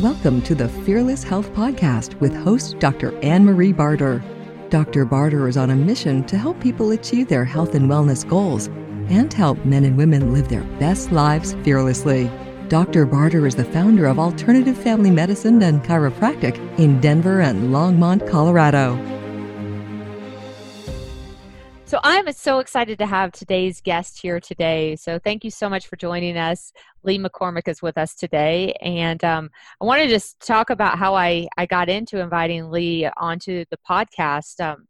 Welcome to the Fearless Health Podcast with host Dr. Anne Marie Barter. Dr. Barter is on a mission to help people achieve their health and wellness goals and help men and women live their best lives fearlessly. Dr. Barter is the founder of Alternative Family Medicine and Chiropractic in Denver and Longmont, Colorado. So I'm so excited to have today's guest here today. So thank you so much for joining us. Lee McCormack is with us today, and um, I wanted to just talk about how I I got into inviting Lee onto the podcast. Um,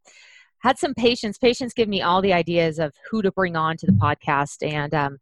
had some patients. Patients give me all the ideas of who to bring on to the podcast, and um,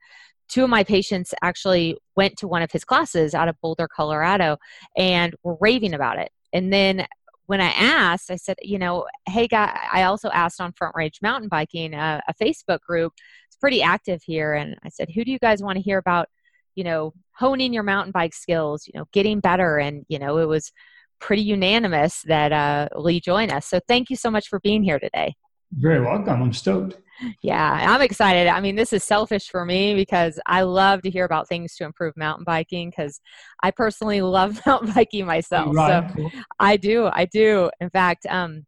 two of my patients actually went to one of his classes out of Boulder, Colorado, and were raving about it. And then when I asked, I said, you know, hey, guy, I also asked on Front Range Mountain Biking, uh, a Facebook group. It's pretty active here. And I said, who do you guys want to hear about, you know, honing your mountain bike skills, you know, getting better? And, you know, it was pretty unanimous that uh, Lee joined us. So thank you so much for being here today. Very welcome. I'm stoked. Yeah, I'm excited. I mean, this is selfish for me because I love to hear about things to improve mountain biking because I personally love mountain biking myself. Right. So cool. I do. I do. In fact, um,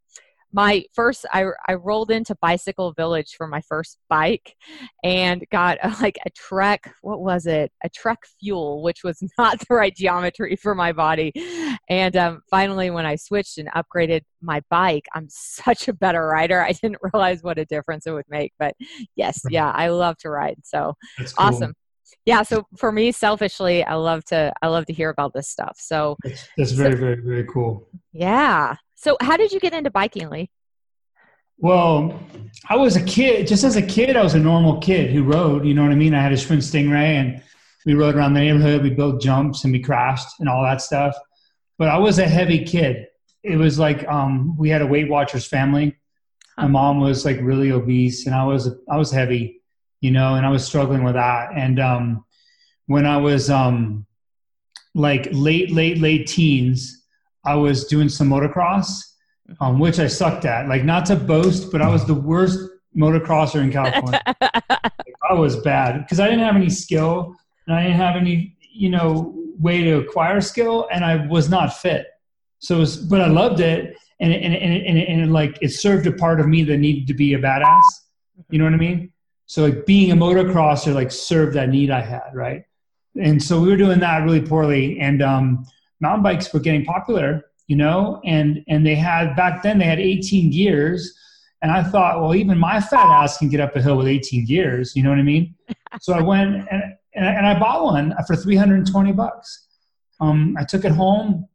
my first I, I rolled into bicycle village for my first bike and got a, like a trek what was it? A trek fuel which was not the right geometry for my body. And um, finally when i switched and upgraded my bike i'm such a better rider. I didn't realize what a difference it would make but yes yeah i love to ride so cool. awesome. Yeah so for me selfishly i love to i love to hear about this stuff so that's, that's very so, very very cool. Yeah so, how did you get into biking, Lee? Well, I was a kid. Just as a kid, I was a normal kid who rode. You know what I mean? I had a Schwinn Stingray, and we rode around the neighborhood. We built jumps and we crashed and all that stuff. But I was a heavy kid. It was like um, we had a Weight Watchers family. My mom was like really obese, and I was I was heavy, you know, and I was struggling with that. And um, when I was um, like late, late, late teens, I was doing some motocross, um, which I sucked at. Like, not to boast, but I was the worst motocrosser in California. like, I was bad because I didn't have any skill and I didn't have any, you know, way to acquire skill, and I was not fit. So, was, but I loved it, and it, and it, and, it, and, it, and it, like it served a part of me that needed to be a badass. You know what I mean? So, like being a motocrosser, like served that need I had, right? And so we were doing that really poorly, and um, mountain bikes were getting popular, you know, and and they had back then they had 18 gears, and I thought, well, even my fat ass can get up a hill with 18 gears, you know what I mean? so I went and and I, and I bought one for 320 bucks. Um, I took it home.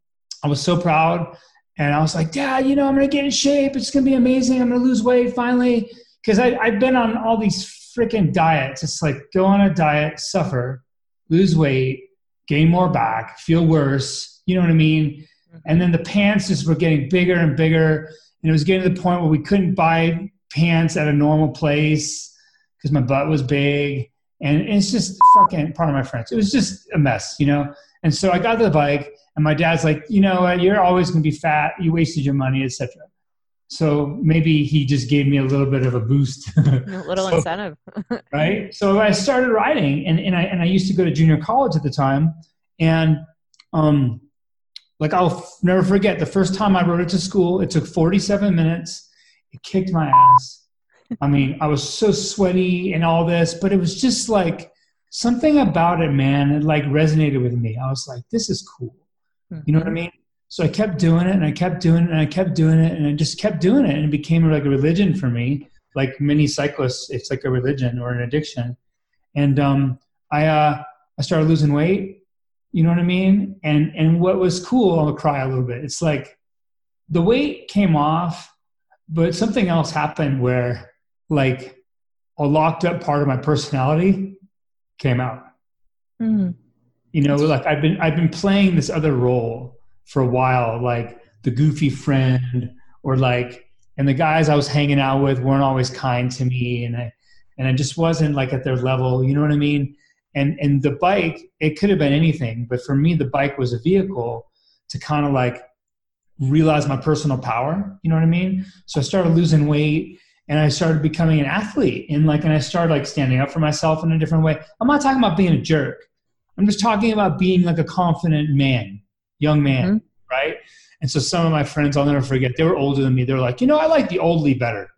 I was so proud, and I was like, Dad, you know, I'm gonna get in shape. It's gonna be amazing. I'm gonna lose weight finally because I I've been on all these freaking diets. It's like go on a diet, suffer, lose weight, gain more back, feel worse, you know what I mean? Mm-hmm. And then the pants just were getting bigger and bigger. And it was getting to the point where we couldn't buy pants at a normal place because my butt was big. And it's just fucking, part of my friends. It was just a mess, you know? And so I got to the bike, and my dad's like, you know, you're always going to be fat. You wasted your money, etc. So maybe he just gave me a little bit of a boost, a little so, incentive, right? So I started writing and, and I and I used to go to junior college at the time, and um, like I'll never forget the first time I rode it to school. It took 47 minutes. It kicked my ass. I mean, I was so sweaty and all this, but it was just like something about it, man. It like resonated with me. I was like, this is cool. Mm-hmm. You know what I mean? So I kept doing it and I kept doing it and I kept doing it and I just kept doing it and it became like a religion for me. Like many cyclists, it's like a religion or an addiction. And um, I uh, I started losing weight you know what I mean? And and what was cool, I'll cry a little bit. It's like the weight came off, but something else happened where like a locked up part of my personality came out. Mm-hmm. You know, like I've been I've been playing this other role for a while, like the goofy friend, or like and the guys I was hanging out with weren't always kind to me, and I and I just wasn't like at their level. You know what I mean? and and the bike it could have been anything but for me the bike was a vehicle to kind of like realize my personal power you know what i mean so i started losing weight and i started becoming an athlete and like and i started like standing up for myself in a different way i'm not talking about being a jerk i'm just talking about being like a confident man young man, mm-hmm. right? And so some of my friends, I'll never forget, they were older than me. They were like, you know, I like the old Lee better,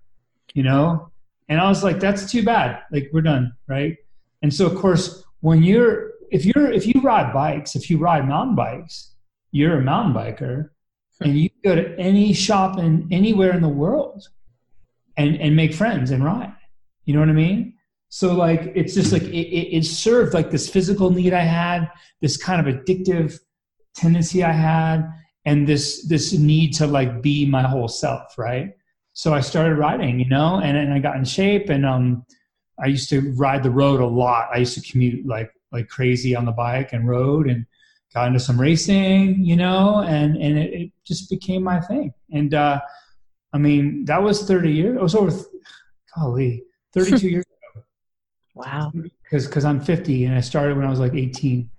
you know? And I was like, that's too bad. Like we're done, right? And so of course, when you're if you're if you ride bikes, if you ride mountain bikes, you're a mountain biker and you go to any shop in anywhere in the world and and make friends and ride. You know what I mean? So like it's just like it, it, it served like this physical need I had, this kind of addictive tendency I had, and this this need to like be my whole self, right? So I started riding, you know, and, and I got in shape and um I used to ride the road a lot. I used to commute like like crazy on the bike and rode and got into some racing, you know, and and it, it just became my thing. And uh I mean, that was 30 years. It was over golly, 32 years ago. Wow. Because because I'm 50 and I started when I was like 18.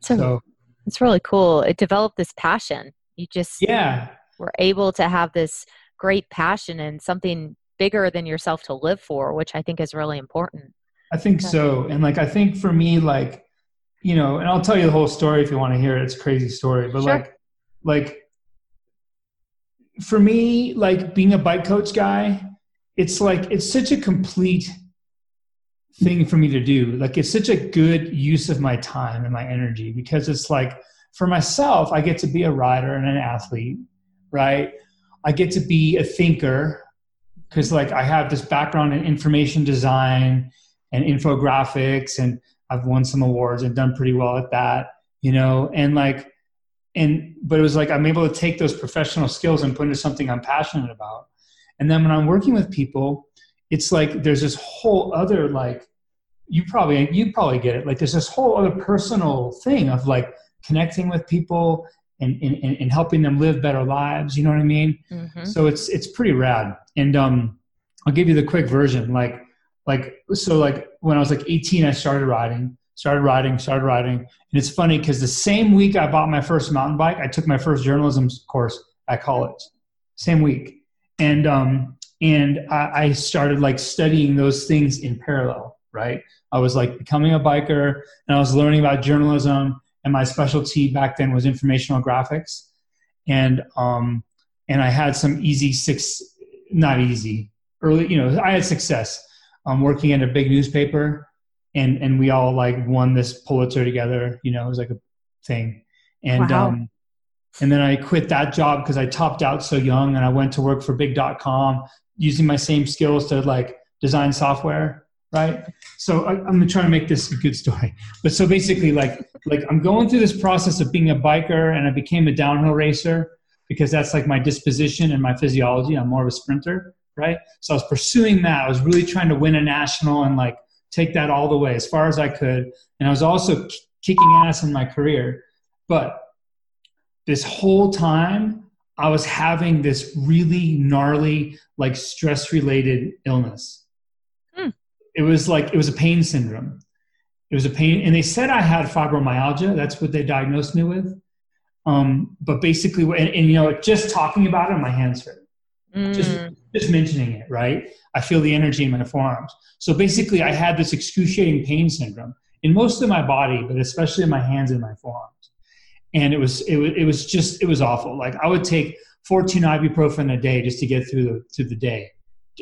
So, so it's really cool. It developed this passion. You just yeah were able to have this great passion and something bigger than yourself to live for, which I think is really important. I think yeah. so. And like, I think for me, like, you know, and I'll tell you the whole story if you want to hear it. It's a crazy story, but sure. like, like for me, like being a bike coach guy, it's like, it's such a complete thing for me to do. Like, it's such a good use of my time and my energy because it's like, for myself, I get to be a rider and an athlete, right? I get to be a thinker because like I have this background in information design and infographics and I've won some awards and done pretty well at that, you know, and like and but it was like I'm able to take those professional skills and put into something I'm passionate about. And then when I'm working with people, it's like there's this whole other like you probably you probably get it. Like there's this whole other personal thing of like connecting with people and, and, and helping them live better lives. You know what I mean? Mm-hmm. So it's it's pretty rad. And um, I'll give you the quick version. Like like so like when I was like 18, I started riding, started riding, started riding. And it's funny because the same week I bought my first mountain bike, I took my first journalism course at college. Same week. And um, and I, I started like studying those things in parallel. Right. I was like becoming a biker, and I was learning about journalism and my specialty back then was informational graphics, and um, and I had some easy six, not easy, early. You know, I had success um, working at a big newspaper, and and we all like won this Pulitzer together. You know, it was like a thing, and wow. um, and then I quit that job because I topped out so young, and I went to work for Big.com using my same skills to like design software right? So I, am trying to make this a good story. But so basically like like i'm going through this process of being a biker and i became a downhill racer because that's like my disposition and my physiology. I'm more of a sprinter right? So i was pursuing that. I was really trying to win a national and like take that all the way as far as i could. And i was also k- kicking ass in my career. But this whole time i was having this really gnarly like stress related illness it was like it was a pain syndrome. It was a pain, and they said I had fibromyalgia. That's what they diagnosed me with. Um, but basically, and, and, you know, just talking about it, my hands hurt. Mm. Just just mentioning it, right? I feel the energy in my forearms. So basically, I had this excruciating pain syndrome in most of my body, but especially in my hands and my forearms. And it was it was it was just it was awful. Like I would take 14 ibuprofen a day just to get through the through the day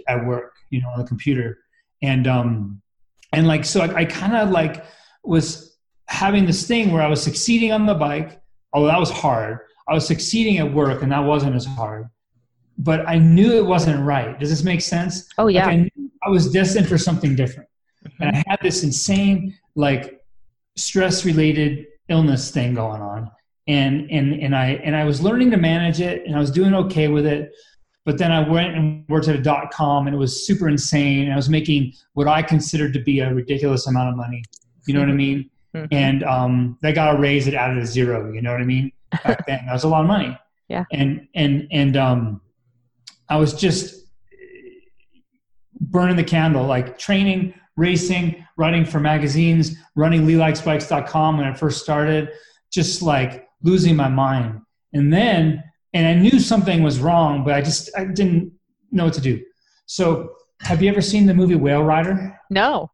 at work, you know, on the computer. And um and like so i, I kind of like was having this thing where i was succeeding on the bike. Although that was hard. I was succeeding at work and that wasn't as hard. But i knew it wasn't right. Does this make sense? Oh yeah. Like I, I, was destined for something different. Mm-hmm. and i had this insane like stress related illness thing going on and and and i and i was learning to manage it and i was doing okay with it but then I went and worked at a dot com and it was super insane. I was making what I considered to be a ridiculous amount of money. You know what I mm-hmm. mean? Mm-hmm. And um, they got a raise, it added a zero. You know what I mean? Back then, that was a lot of money. Yeah. And and and um, I was just burning the candle, like training, racing, writing for magazines, running LeeLikesBikes.com when I first started, just like losing my mind. And then and I knew something was wrong, but I just I didn't know what to do. So, have you ever seen the movie Whale Rider? No.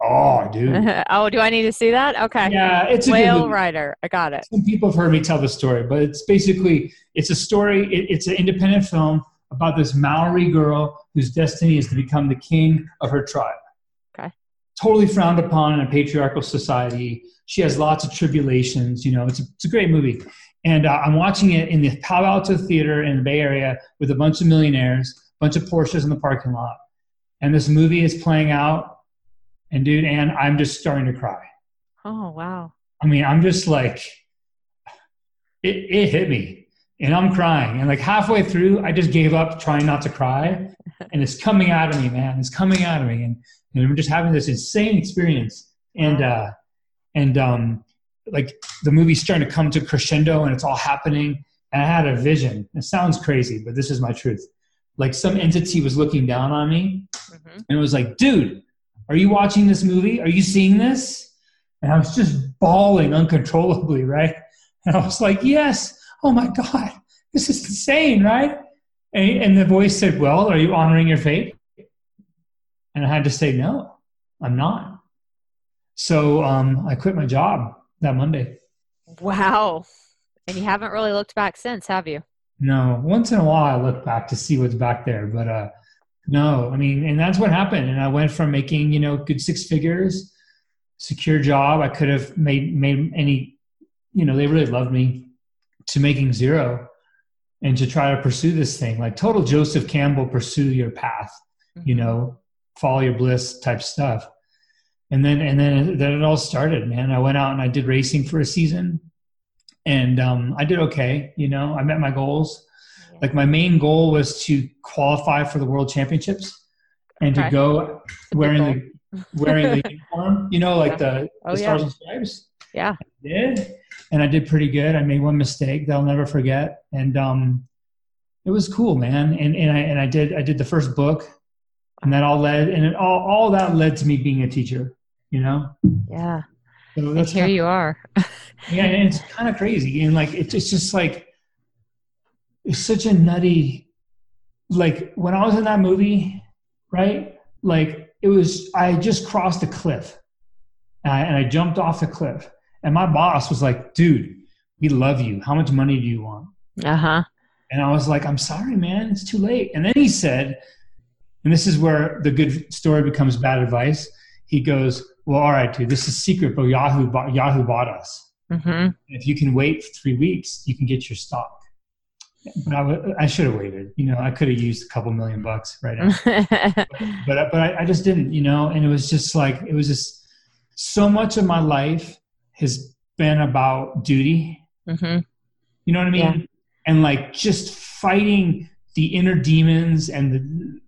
Oh, dude. oh, do I need to see that? Okay. Yeah, it's a Whale Rider. I got it. Some people have heard me tell the story, but it's basically it's a story. It, it's an independent film about this Maori girl whose destiny is to become the king of her tribe. Totally frowned upon in a patriarchal society. She has lots of tribulations. You know, it's a, it's a great movie. And uh, I'm watching it in the Palo Alto Theater in the Bay Area with a bunch of millionaires, a bunch of Porsches in the parking lot. And this movie is playing out and dude, and I'm just starting to cry. Oh wow. I mean, I'm just like it, it hit me and I'm crying. And like halfway through, I just gave up trying not to cry. And it's coming out of me, man. It's coming out of me. And, and I'm just having this insane experience. And uh and um like the movie's starting to come to crescendo and it's all happening. And I had a vision. It sounds crazy, but this is my truth. Like some entity was looking down on me mm-hmm. and it was like, dude, are you watching this movie? Are you seeing this? And I was just bawling uncontrollably, right? And I was like, Yes. Oh my God, this is insane, right? And, and the voice said, Well, are you honoring your faith? And I had to say, No, I'm not. So um, I quit my job that Monday. Wow. And you haven't really looked back since, have you? No. Once in a while, I look back to see what's back there, but uh, no, I mean, and that's what happened. And I went from making, you know, good six figures, secure job. I could have made made any, you know, they really loved me, to making zero, and to try to pursue this thing like total Joseph Campbell, pursue your path, mm-hmm. you know, follow your bliss type stuff. And then and then then it all started, man. I went out and I did racing for a season, and um, I did okay. You know, I met my goals like my main goal was to qualify for the world championships and okay. to go wearing the wearing the uniform, you know, like yeah. the, oh, the stars yeah. and stripes. Yeah. I did. And I did pretty good. I made one mistake that I'll never forget. And um it was cool, man. And and I and I did I did the first book and that all led and it all all that led to me being a teacher, you know? Yeah. So that's here you are. yeah, and it's kind of crazy. And like it's just like it's such a nutty like when I was in that movie, right? Like it was I just crossed a cliff and I, and I jumped off the cliff. And my boss was like, dude, we love you. How much money do you want? Uh-huh. And I was like, I'm sorry, man, it's too late. And then he said, and this is where the good story becomes bad advice. He goes, Well, all right, dude, this is secret, but Yahoo bought, Yahoo bought us. Mm-hmm. If you can wait three weeks, you can get your stock but I, w- I should have waited. You know, I could have used a couple million bucks right now, but but, but I, I, just didn't. You know, and it was just like it was just so much of my life has been about duty. Mm-hmm. You know what I mean? Yeah. And like just fighting the inner demons and the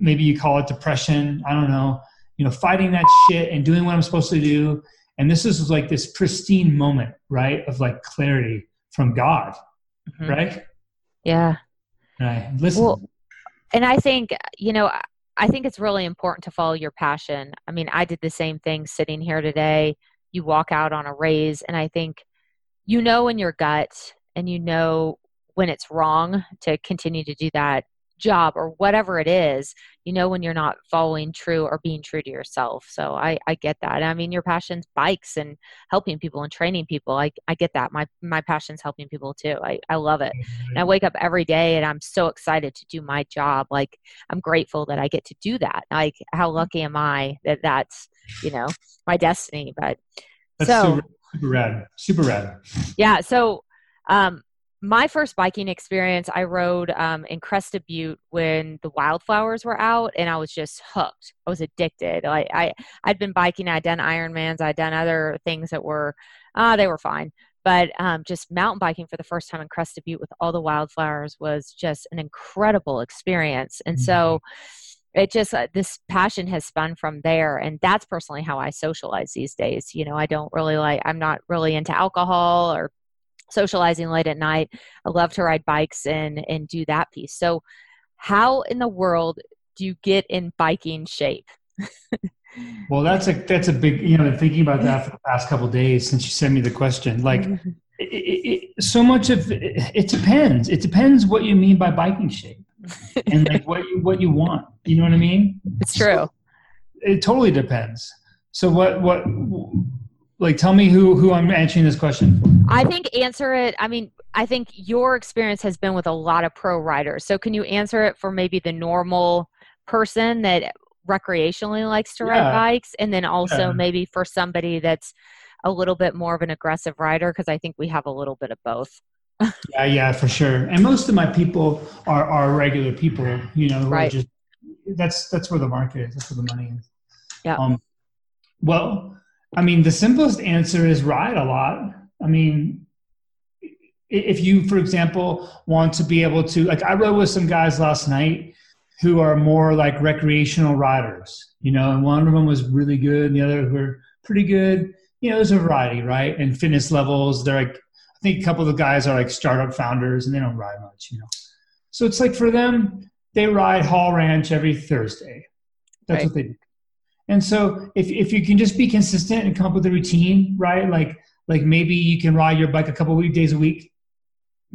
maybe you call it depression. I don't know. You know, fighting that shit and doing what I'm supposed to do. And this is like this pristine moment, right, of like clarity from God mm-hmm. right? Yeah. Right. Listen. Well, and I think, you know, I think it's really important to follow your passion. I mean, I did the same thing sitting here today. You walk out on a raise, and I think you know in your gut and you know when it's wrong to continue to do that job or whatever it is you know when you're not following true or being true to yourself. So i i get that. I mean your passion's bikes and helping people and training people. I i get that. My my passion's helping people too. I i love it. And i wake up every day and i'm so excited to do my job. Like i'm grateful that i get to do that. Like how lucky am i that that's you know my destiny? But that's so super, super rad super rad. Yeah so um my first biking experience, I rode um, in Crested Butte when the wildflowers were out, and I was just hooked. I was addicted. I, I I'd been biking. I'd done Ironmans. I'd done other things that were, uh, they were fine. But um, just mountain biking for the first time in Crested Butte with all the wildflowers was just an incredible experience. And so, mm-hmm. it just uh, this passion has spun from there and that's personally how i socialize these days you know i don't really like i'm not really into alcohol or socializing late at night. I love to ride bikes and and do that piece. So how in the world do you get in biking shape? well, that's a that's a big you know thinking about that for the past couple days since you sent me the question. Like mm-hmm. it, it, so much of it, it depends. It depends what you mean by biking shape and like what you what you want. You know what I mean? It's true. So it totally depends. So what what like tell me who who I'm answering this question. I think answer it. I mean, I think your experience has been with a lot of pro riders. So can you answer it for maybe the normal person that recreationally likes to Yeah. ride bikes and then also Yeah. maybe for somebody that's a little bit more of an aggressive rider because I think we have a little bit of both. Yeah, yeah, for sure. And most of my people are are regular people. You know, who are Right. just that's that's where the market is. That's where the money is. Yeah. Um, well, I mean, the simplest answer is ride a lot. I mean, if you, for example, want to be able to, like, I rode with some guys last night who are more like recreational riders, you know, and one of them was really good, and the other were pretty good. You know, there's a variety, right? And fitness levels, they're like, I think a couple of the guys are like startup founders and they don't ride much, you know. So it's like for them, they ride Hall Ranch every Thursday. That's Right. what they do. And so if, if you can just be consistent and come up with a routine, right? Like like maybe you can ride your bike a couple of days a week,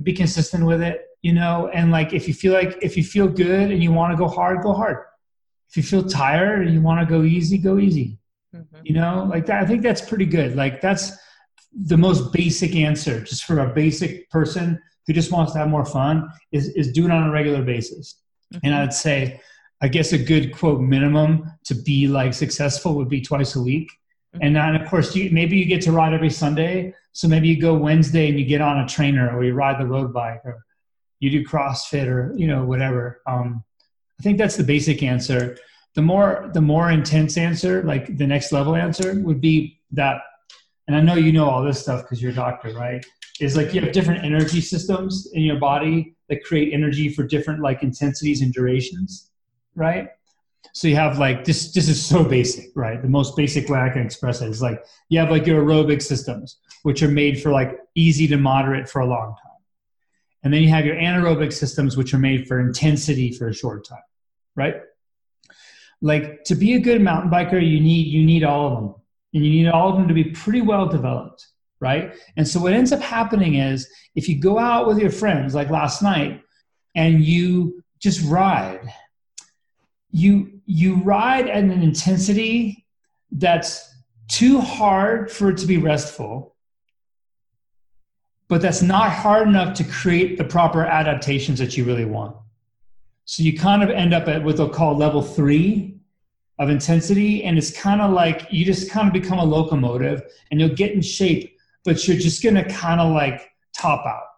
be consistent with it, you know, and like if you feel like if you feel good and you want to go hard, go hard. If you feel tired and you want to go easy, go easy. Mhm. You know, like that I think that's pretty good. Like that's the most basic answer just for a basic person who just wants to have more fun is is do it on a regular basis. And I'd say, I guess a good quote minimum to be like successful would be twice a week. And then of course you maybe you get to ride every Sunday. So maybe you go Wednesday and you get on a trainer or you ride the road bike or you do CrossFit or you know whatever. Um, I think that's the basic answer. The more the more intense answer, like the next level answer, would be that. And I know you know all this stuff because you're a doctor, right? Is like you have different energy systems in your body that create energy for different like intensities and durations, right? So you have like this. This is so basic, right? The most basic way I can express it is like you have like your aerobic systems, which are made for like easy to moderate for a long time, and then you have your anaerobic systems, which are made for intensity for a short time, right? Like to be a good mountain biker, you need you need all of them, and you need all of them to be pretty well developed, right? And so what ends up happening is if you go out with your friends, like last night, and you just ride, you you ride at an intensity that's too hard for it to be restful, but that's not hard enough to create the proper adaptations that you really want. So you kind of end up at what they'll call level three of intensity, and it's kind of like you just kind of become a locomotive, and you'll get in shape, but you're just gonna kind of like top out.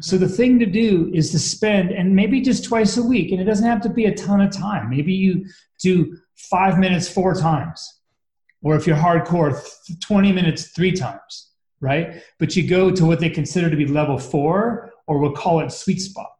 So the thing to do is to spend, and maybe just twice a week, and it doesn't have to be a ton of time. Maybe you do five minutes four times, or if you're hardcore, th- 20 minutes three times, right? But you go to what they consider to be level four, or we'll call it sweet spot.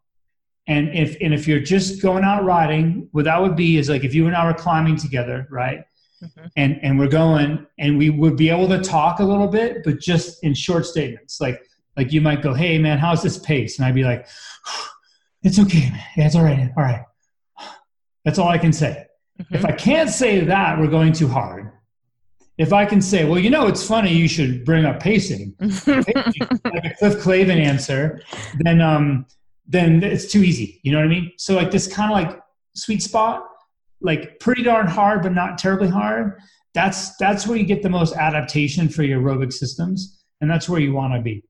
And if and if you're just going out riding, what that would be is like if you and I were climbing together, right? Mhm. And and we're going, and we would be able to talk a little bit, but just in short statements, like like you might go, "Hey man, how's this pace?" And I'd be like, "It's okay, man. Yeah, it's all right. All right." That's all I can say. Mhm. If I can't say that, we're going too hard. If I can say, "Well, you know, it's funny. You should bring up pacing," like a Cliff Clavin answer, then um, then it's too easy. You know what I mean? So like this kind of like sweet spot, like pretty darn hard, but not terribly hard. That's that's where you get the most adaptation for your aerobic systems, and that's where you want to be.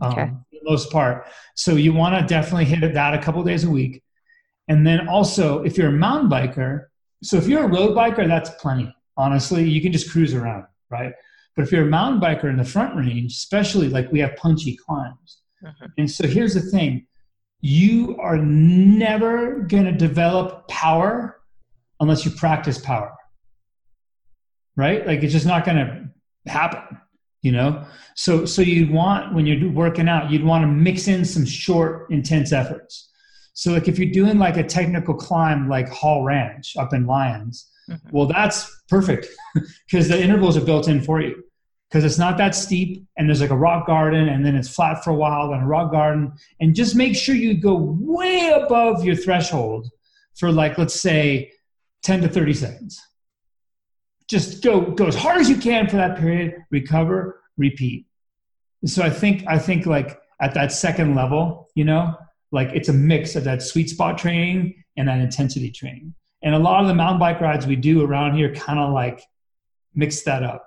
Um, for the most part. So you want to definitely hit that a couple days a week, and then also if you're a mountain biker, so if you're a road biker, that's plenty. Honestly, you can just cruise around, right? But if you're a mountain biker in the front range, especially like we have punchy climbs, Mhm. and so here's the thing you are never going to develop power unless you practice power. Right? Like it's just not going to happen, you know? So so you'd want when you're working out, you'd want to mix in some short intense efforts. So like if you're doing like a technical climb like Hall Ranch up in Lyons, Mhm. well that's perfect because the intervals are built in for you because it's not that steep and there's like a rock garden and then it's flat for a while then a rock garden and just make sure you go way above your threshold for like let's say 10 to 30 seconds just go go as hard as you can for that period recover repeat so i think i think like at that second level you know like it's a mix of that sweet spot training and that intensity training and a lot of the mountain bike rides we do around here kind of like mix that up.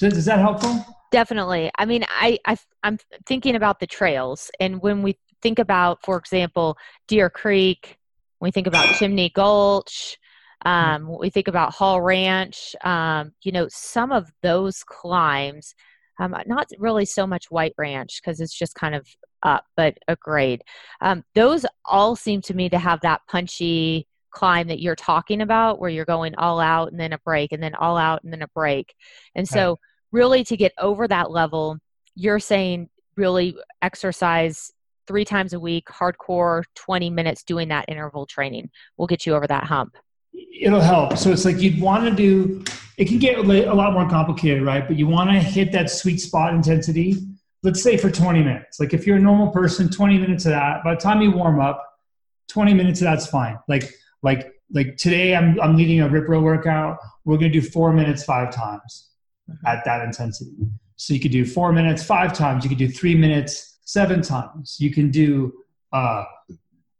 Is that helpful? Definitely. I mean, I, I I'm thinking about the trails, and when we think about, for example, Deer Creek, we think about Chimney Gulch, um, when we think about Hall Ranch, um, you know, some of those climbs, um, not really so much White Ranch because it's just kind of up, but a grade. Um, those all seem to me to have that punchy climb that you're talking about, where you're going all out and then a break, and then all out and then a break. And so, right. really, to get over that level, you're saying really exercise three times a week, hardcore, 20 minutes doing that interval training will get you over that hump it'll help. So it's like you'd want to do. It can get a lot more complicated, right? But you want to hit that sweet spot intensity. Let's say for 20 minutes. Like if you're a normal person, 20 minutes of that. By the time you warm up, 20 minutes of that's fine. Like like like today, I'm I'm leading a RipRow workout. We're gonna do four minutes five times mm-hmm. at that intensity. So you could do four minutes five times. You could do three minutes seven times. You can do uh,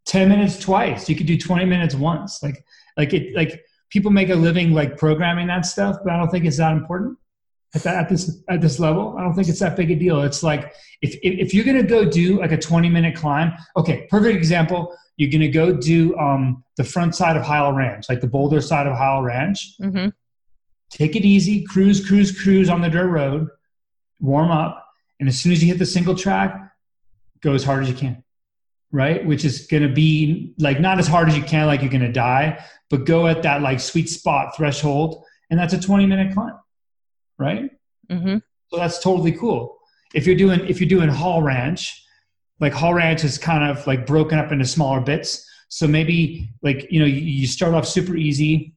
10 minutes twice. You could do 20 minutes once. Like like it, like people make a living like programming that stuff, but I don't think it's that important at that at this at this level. I don't think it's that big a deal. It's like if if, if you're gonna go do like a 20 minute climb, okay, perfect example. You're gonna go do um, the front side of Heil Ranch, like the boulder side of Heil Ranch. Mm-hmm. Take it easy, cruise, cruise, cruise on the dirt road, warm up, and as soon as you hit the single track, go as hard as you can right? Which is going to be like not as hard as you can, like you're going to die, but go at that like sweet spot threshold. And that's a 20 minute climb, right? Mm-hmm. So that's totally cool. If you're doing, if you're doing Hall Ranch, like Hall Ranch is kind of like broken up into smaller bits. So maybe like, you know, you, start off super easy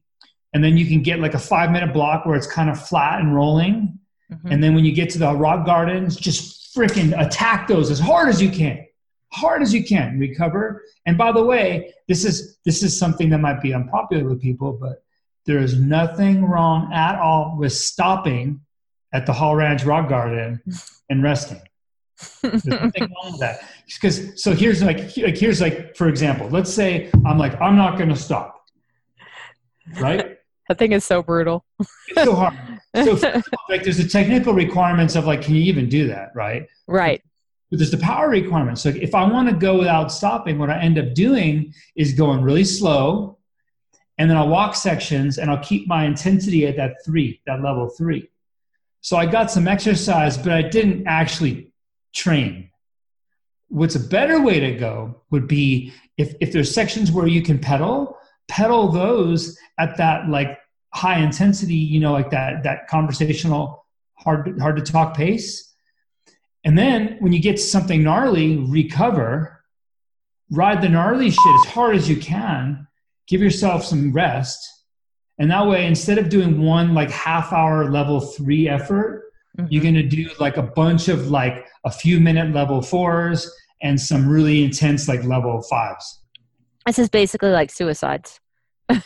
and then you can get like a five minute block where it's kind of flat and rolling. Mm-hmm. And then when you get to the rock gardens, just freaking attack those as hard as you can hard as you can recover. And by the way this is this is something that might be unpopular with people but there is nothing wrong at all with stopping at the hall ranch rock garden and resting. There's nothing wrong with that. Because so here's like like here's like for example let's say i'm like i'm not going to stop. Right? That thing is so brutal. It's so hard. So like there's the technical requirements of like can you even do that right? Right but there's the power requirement. So if I want to go without stopping, what I end up doing is going really slow, and then I'll walk sections and I'll keep my intensity at that three, that level three. So I got some exercise, but I didn't actually train. What's a better way to go would be if, if there's sections where you can pedal, pedal those at that like high intensity, you know, like that that conversational hard hard to talk pace and then when you get to something gnarly, recover, ride the gnarly shit as hard as you can, give yourself some rest. And that way, instead of doing one like half hour level three effort, mm-hmm. you're going to do like a bunch of like a few minute level fours and some really intense like level fives. This is basically like suicides. yeah,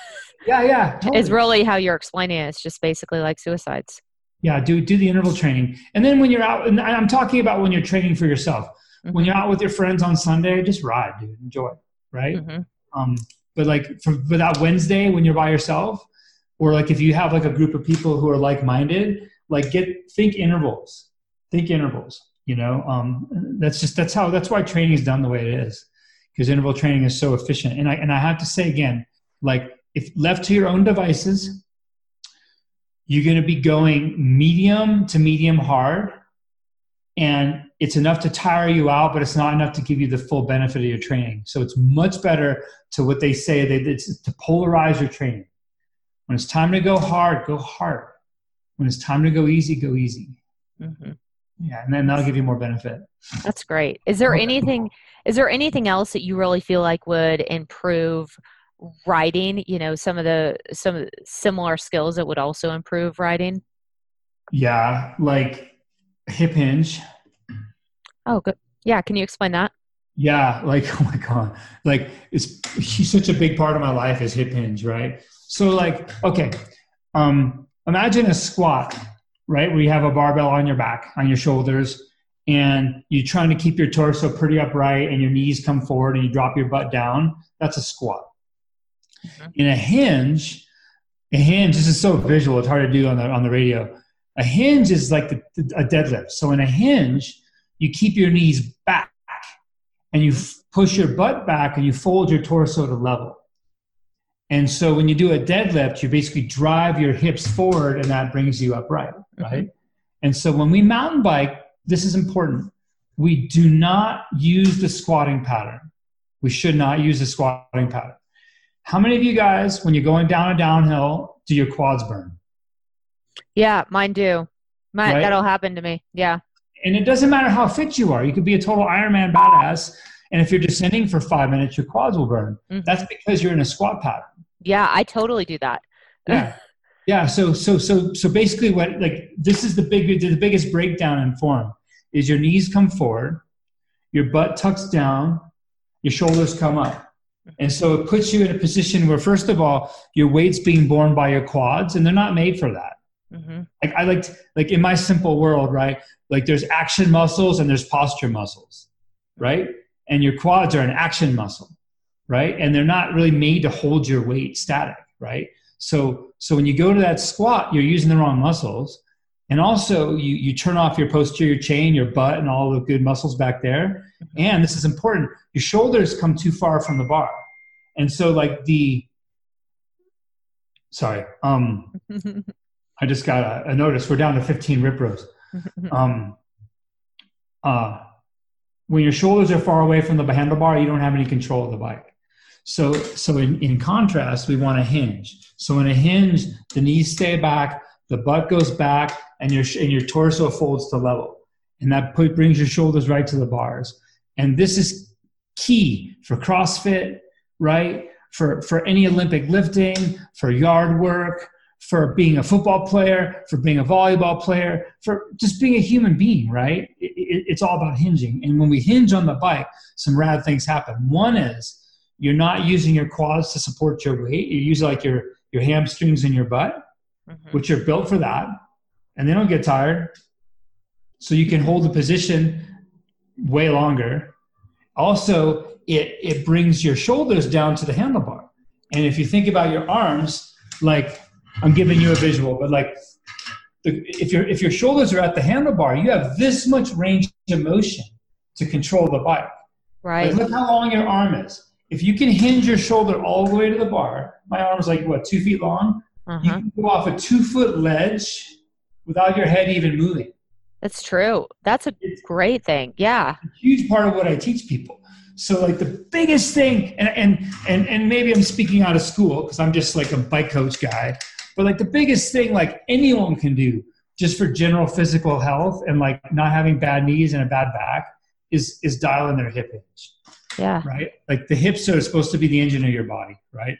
yeah. Totally. It's really how you're explaining it. It's just basically like suicides yeah do do the interval training. And then when you're out and i'm talking about when you're training for yourself. Mm-hmm. when you're out with your friends on sunday just ride dude. Enjoy right? Mm-hmm. um, but like for, for that wednesday when you're by yourself or like if you have like a group of people who are like-minded like get think intervals. Think intervals you know? Um, that's just that's how that's why training is done the way it is because interval training is so efficient. And i and i have to say again like if left to your own devices you're going to be going medium to medium hard and it's enough to tire you out but it's not enough to give you the full benefit of your training. So it's much better to what they say that it's to polarize your training. When it's time to go hard go hard. When it's time to go easy go easy. Mm-hmm. yeah and then that'll give you more benefit. That's great. Is there anything is there anything else that you really feel like would improve writing you know some of the some similar skills that would also improve writing? Yeah like hip hinge. Oh good. Yeah can you explain that? Yeah like oh my god. Like it's he's such a big part of my life is hip hinge right? So like okay um imagine a squat right where you have a barbell on your back on your shoulders and you're trying to keep your torso pretty upright and your knees come forward and you drop your butt down. That's a squat Mm-hmm. In a hinge, A hinge. This is so visual. It's hard to do on the on the radio. A hinge is like the, a deadlift. So in a hinge, you keep your knees back and you f- push your butt back and you fold your torso to level. And so when you do a deadlift, you basically drive your hips forward and that brings you upright, mm-hmm. right? And so when we mountain bike, this is important. We do not use the squatting pattern. We should not use the squatting pattern. How many of you guys, when you're going down a downhill, do your quads burn? Yeah, mine do. Mine, right? That'll happen to me. Yeah. And it doesn't matter how fit you are. You could be a total Ironman badass. And if you're descending for five minutes, your quads will burn. Mm-hmm. That's because you're in a squat pattern. Yeah, I totally do that. yeah. Yeah. So so so so basically what like this is the big the biggest breakdown in form is your knees come forward, your butt tucks down, your shoulders come up. And so it puts you in a position where first of all, your weight's being borne by your quads and they're not made for that. Mm-hmm. Like I like like in my simple world, right? Like there's action muscles and there's posture muscles, right? And your quads are an action muscle right? And they're not really made to hold your weight static, right? So, so when you go to that squat, you're using the wrong muscles. And also, you, you turn off your posterior chain, your butt, and all the good muscles back there. And this is important your shoulders come too far from the bar. And so, like the, sorry, um, I just got a, a, notice. We're down to 15 RipRows. Um, uh, when your shoulders are far away from the handlebar, you don't have any control of the bike. So, so in, in contrast, we want a hinge. So in a hinge, the knees stay back, the butt goes back, and your, and your torso folds to level. And that put, brings your shoulders right to the bars. And this is key for CrossFit, right? For, for any Olympic lifting, for yard work, for being a football player, for being a volleyball player, for just being a human being, right? It, it, it's all about hinging. And when we hinge on the bike, some rad things happen. One is you're not using your quads to support your weight. You use like your your hamstrings and your butt, mm-hmm. which are built for that, and they don't get tired. So you can hold the position way longer. Also, it it brings your shoulders down to the handlebar. And if you think about your arms, like I'm giving you a visual, but like the, if your if your shoulders are at the handlebar, you have this much range of motion to control the bike. Right. Like look how long your arm is if you can hinge your shoulder all the way to the bar, my arm is like what two feet long. Uh-huh. You can go off a two foot ledge without your head even moving. That's true. That's a it's great thing. Yeah. Huge part of what I teach people. So like the biggest thing, and and and, and maybe I'm speaking out of school because I'm just like a bike coach guy, but like the biggest thing like anyone can do just for general physical health and like not having bad knees and a bad back is is dial in their hip hinge. Yeah. Right? Like the hips are supposed to be the engine of your body, right?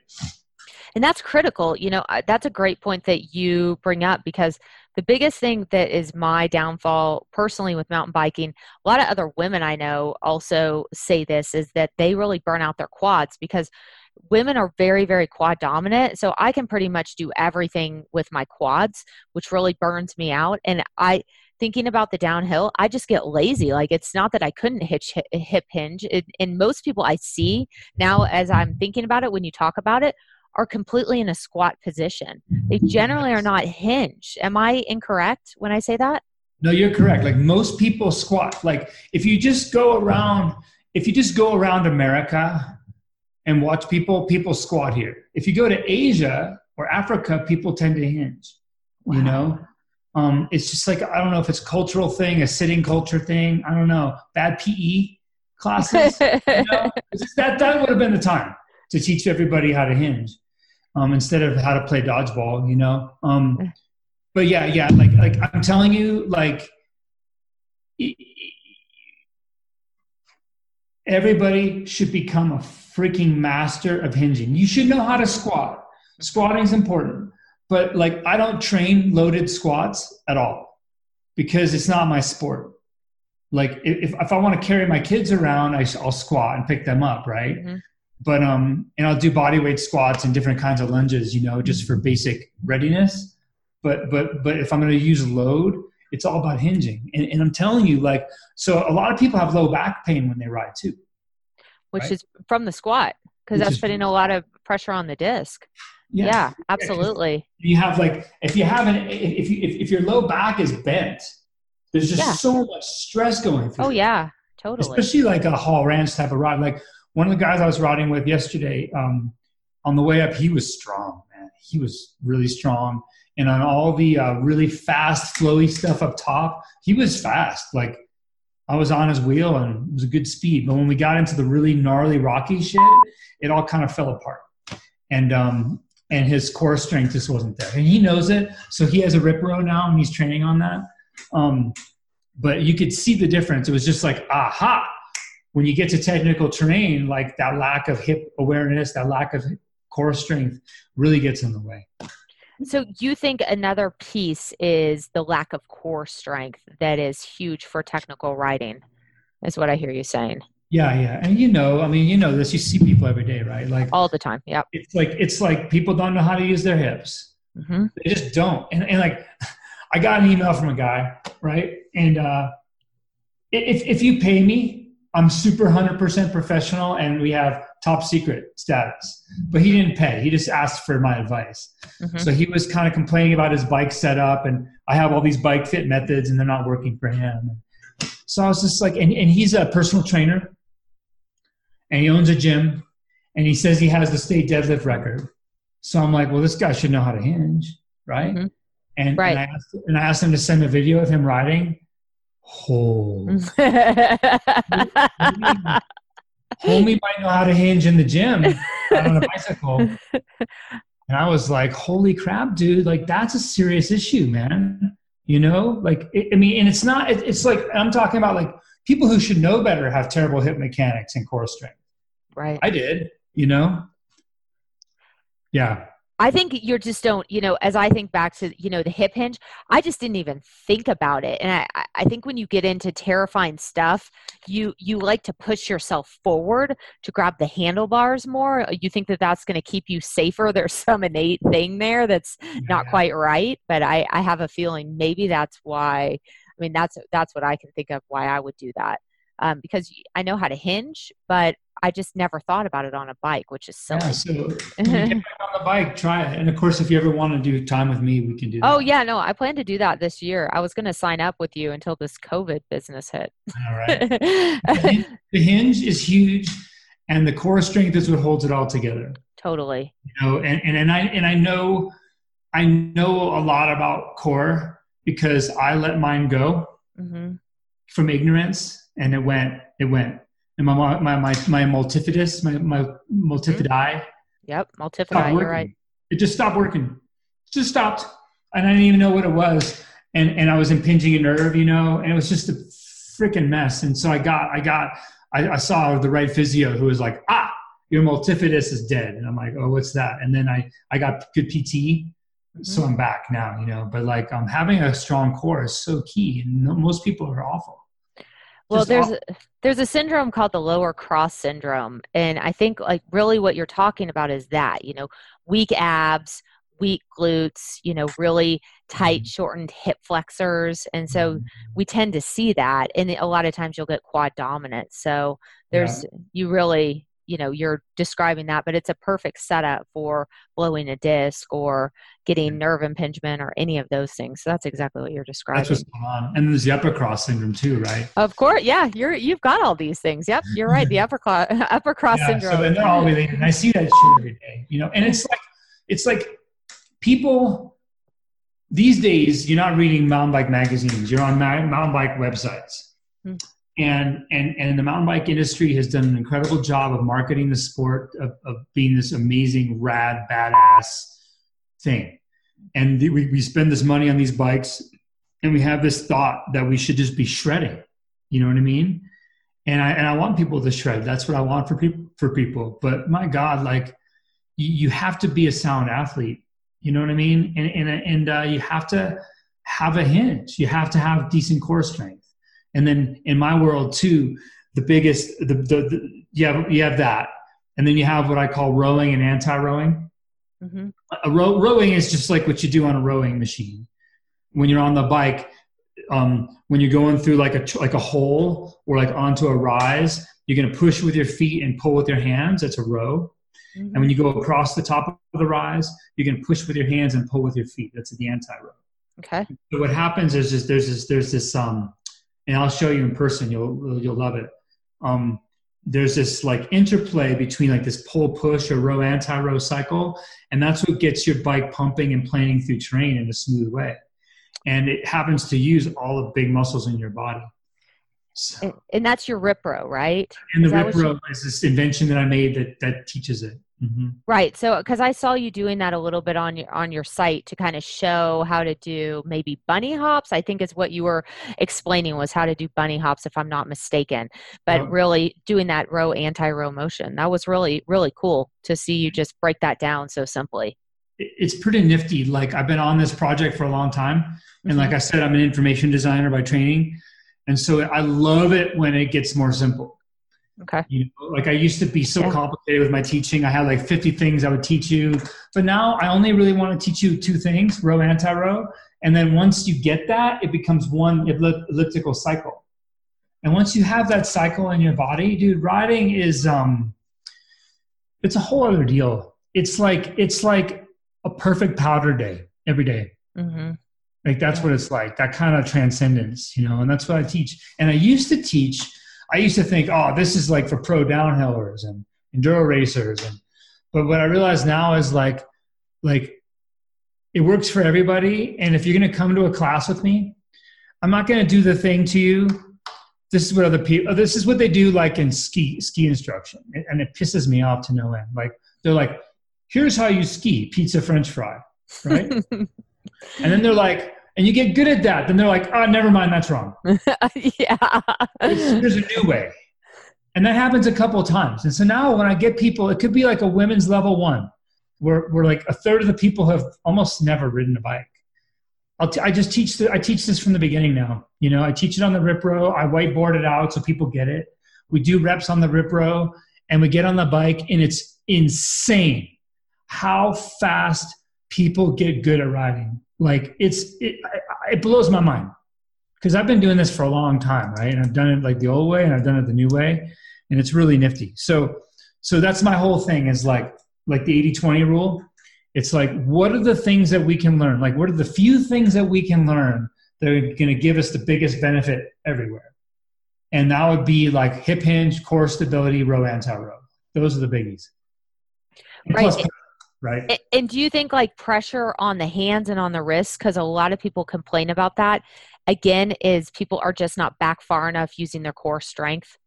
And that's critical. You know, that's a great point that you bring up because the biggest thing that is my downfall personally with mountain biking, a lot of other women I know also say this is that they really burn out their quads because women are very very quad dominant so i can pretty much do everything with my quads which really burns me out and i thinking about the downhill, I just get lazy. Like it's not that I couldn't hitch hip hinge. It, and most people I see now, as I'm thinking about it, when you talk about it, are completely in a squat position. They generally are not hinged. Am I incorrect when I say that? No, you're correct. Like most people squat. Like if you just go around, if you just go around America and watch people, people squat here. If you go to Asia or Africa, people tend to hinge. Wow. You know, um, it's just like I don't know if it's cultural thing, a sitting culture thing. I don't know. Bad PE classes. you know? that that would have been the time to teach everybody how to hinge um, instead of how to play dodgeball. You know. Um, but yeah, yeah. Like like I'm telling you, like everybody should become a freaking master of hinging. You should know how to squat. Squatting is important but like I don't train loaded squats at all because it's not my sport. Like if, if I want to carry my kids around, I, will squat and pick them up, right? Mm-hmm. But um, and I'll do body weight squats and different kinds of lunges, you know, just for basic readiness. But but but if I'm going to use load, it's all about hinging. And, and I'm telling you, like, so a lot of people have low back pain when they ride too, which right? is from the squat because that's putting a lot of pressure on the disc. Yeah, yeah absolutely. You have like if you have an if you if, if your low back is bent, there's just yeah. so much stress going through. Oh yeah, totally. Especially like a Hall Ranch type of ride. Like one of the guys I was riding with yesterday, um, on the way up, he was strong, man. He was really strong. And on all the uh, really fast, flowy stuff up top, he was fast. Like I was on his wheel and it was a good speed. But when we got into the really gnarly, rocky shit, it all kind of fell apart. And um, and his core strength just wasn't there. And he knows it, so he has a RipRow now, and he's training on that. Um, but you could see the difference. It was just like, aha! When you get to technical terrain, like that lack of hip awareness, that lack of core strength, really gets in the way. So you think another piece is the lack of core strength that is huge for technical riding, is what I hear you saying. Yeah, yeah, and you know, I mean, you know this. You see people every day, right? Like all the time. Yep. It's like it's like people don't know how to use their hips. Mm-hmm. They just don't. And, and like, I got an email from a guy, right? And uh, if if you pay me, I'm super hundred percent professional, and we have top secret status. But he didn't pay. He just asked for my advice. Mm-hmm. So he was kind of complaining about his bike setup, and I have all these bike fit methods, and they're not working for him. So I was just like, and, and he's a personal trainer and he owns a gym and he says he has the state deadlift record. So I'm like, well, this guy should know how to hinge, right? Mm-hmm. And, right. And, I asked, and I asked him to send a video of him riding. Oh, homie might know how to hinge in the gym on a bicycle. And I was like, holy crap, dude, like that's a serious issue, man. You know, like, it, I mean, and it's not, it, it's like, I'm talking about like people who should know better have terrible hip mechanics and core strength. Right. I did, you know? Yeah. I think you just don't, you know, as I think back to, you know, the hip hinge, I just didn't even think about it. And I, I think when you get into terrifying stuff, you, you like to push yourself forward to grab the handlebars more. You think that that's going to keep you safer. There's some innate thing there that's yeah. not quite right. But I, I have a feeling maybe that's why, I mean, that's, that's what I can think of why I would do that um, because I know how to hinge, but I just never thought about it on a bike, which is silly. Yeah, so get back on the bike, try it. And of course, if you ever want to do time with me, we can do that. Oh yeah, no, I plan to do that this year. I was going to sign up with you until this COVID business hit. All right. the, hinge, the hinge is huge, and the core strength is what holds it all together. Totally. You know, and, and, and I and I know I know a lot about core because I let mine go mm-hmm. from ignorance and it went it went and my my my my multifidus my my multifidi mm-hmm. yep multifidi you're right. It just stopped working. It just stopped. And i didn't even know what it was. And and i was impinging a nerve you know and it was just a freaking mess. And so i got i got I, I saw the right physio who was like ah your multifidus is dead. And i'm like oh what's that? And then i i got good pt mm-hmm. so i'm back now you know. But like um having a strong core is so key and most people are awful well there's a, there's a syndrome called the lower cross syndrome and i think like really what you're talking about is that you know weak abs weak glutes you know really tight mm-hmm. shortened hip flexors and so mm-hmm. we tend to see that and a lot of times you'll get quad dominant so there's yeah. you really you know you're describing that but it's a perfect setup for blowing a disc or getting nerve impingement or any of those things. So that's exactly what you're describing that's what's going on. And there's the upper cross syndrome too right? Of course yeah you're you've got all these things. Yep you're right the upper cross upper cross yeah, syndrome. so and they're all related and i see that shit every day you know and it's like it's like people these days you're not reading mountain bike magazines you're on mountain bike websites. Hmm and and and the mountain bike industry has done an incredible job of marketing the sport of, of being this amazing rad badass thing. And the, we, we spend this money on these bikes and we have this thought that we should just be shredding. You know what i mean? And i and i want people to shred. That's what i want for people for people. But my god like you, have to be a sound athlete. You know what i mean? And and, and uh, you have to have a hinge. You have to have decent core strength and then in my world too, the biggest the, the, the you have you have that, and then you have what I call rowing and anti-rowing. Mm-hmm. A row, rowing is just like what you do on a rowing machine. When you're on the bike, um, when you're going through like a like a hole or like onto a rise, you're going to push with your feet and pull with your hands. That's a row. Mm-hmm. And when you go across the top of the rise, you can push with your hands and pull with your feet. That's the anti row. Okay. So what happens is just there's this there's this um, and I'll show you in person. You'll you'll love it. Um, there's this like interplay between like this pull push or row anti row cycle, and that's what gets your bike pumping and planing through terrain in a smooth way. And it happens to use all the big muscles in your body. So, and, and, that's your RipRow, right? And the RipRow is this invention that I made that that teaches it. Mm-hmm. Right. So, because I saw you doing that a little bit on your on your site to kind of show how to do maybe bunny hops. I think is what you were explaining was how to do bunny hops, if I'm not mistaken. But oh. really doing that row anti-row motion that was really really cool to see you just break that down so simply. It's pretty nifty. Like I've been on this project for a long time, and like mm-hmm. I said, I'm an information designer by training. And so I love it when it gets more simple. Okay. You know, like I used to be so complicated with my teaching. I had like 50 things I would teach you, but now I only really want to teach you two things, row anti-row. And then once you get that, it becomes one elliptical cycle. And once you have that cycle in your body, dude, riding is um it's a whole other deal. It's like it's like a perfect powder day every day. Mm-hmm. Like that's what it's like, that kind of transcendence, you know, and that's what I teach. And I used to teach, I used to think, oh, this is like for pro downhillers and enduro racers. And but what I realize now is like, like it works for everybody. And if you're gonna come to a class with me, I'm not gonna do the thing to you. This is what other people oh, this is what they do like in ski ski instruction. And it pisses me off to no end. Like they're like, here's how you ski, pizza French fry, right? And then they're like, and you get good at that. Then they're like, oh, never mind, that's wrong. yeah. There's a new way. And that happens a couple of times. And so now when I get people, it could be like a women's level one, where, where like a third of the people have almost never ridden a bike. I'll t- i just teach the, I teach this from the beginning now. You know, I teach it on the RipRow. I whiteboard it out so people get it. We do reps on the RipRow, and we get on the bike, and it's insane how fast people get good at riding. Like it's it, it blows my mind because I've been doing this for a long time, right? And I've done it like the old way and I've done it the new way, and it's really nifty. So so that's my whole thing is like like the 80-20 rule. It's like what are the things that we can learn? Like what are the few things that we can learn that are going to give us the biggest benefit everywhere? And that would be like hip hinge, core stability, row anti-row. Those are the biggies. And right. Plus, right? And do you think like pressure on the hands and on the wrists because a lot of people complain about that again is people are just not back far enough using their core strength?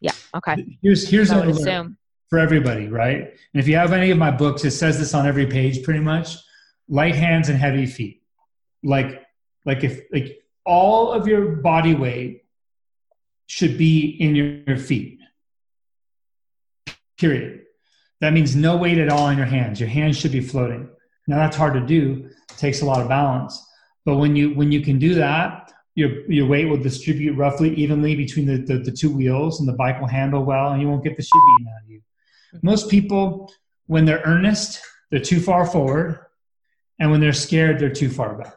Yeah okay. Here's here's what assume. for everybody right? And if you have any of my books it says this on every page pretty much light hands and heavy feet. Like like if like all of your body weight should be in your feet. Period that means no weight at all in your hands. Your hands should be floating. Now that's hard to do. It takes a lot of balance. But when you when you can do that, your your weight will distribute roughly evenly between the, the, the two wheels and the bike will handle well and you won't get the shit beaten out of you. Mm-hmm. Most people, when they're earnest, they're too far forward. And when they're scared, they're too far back.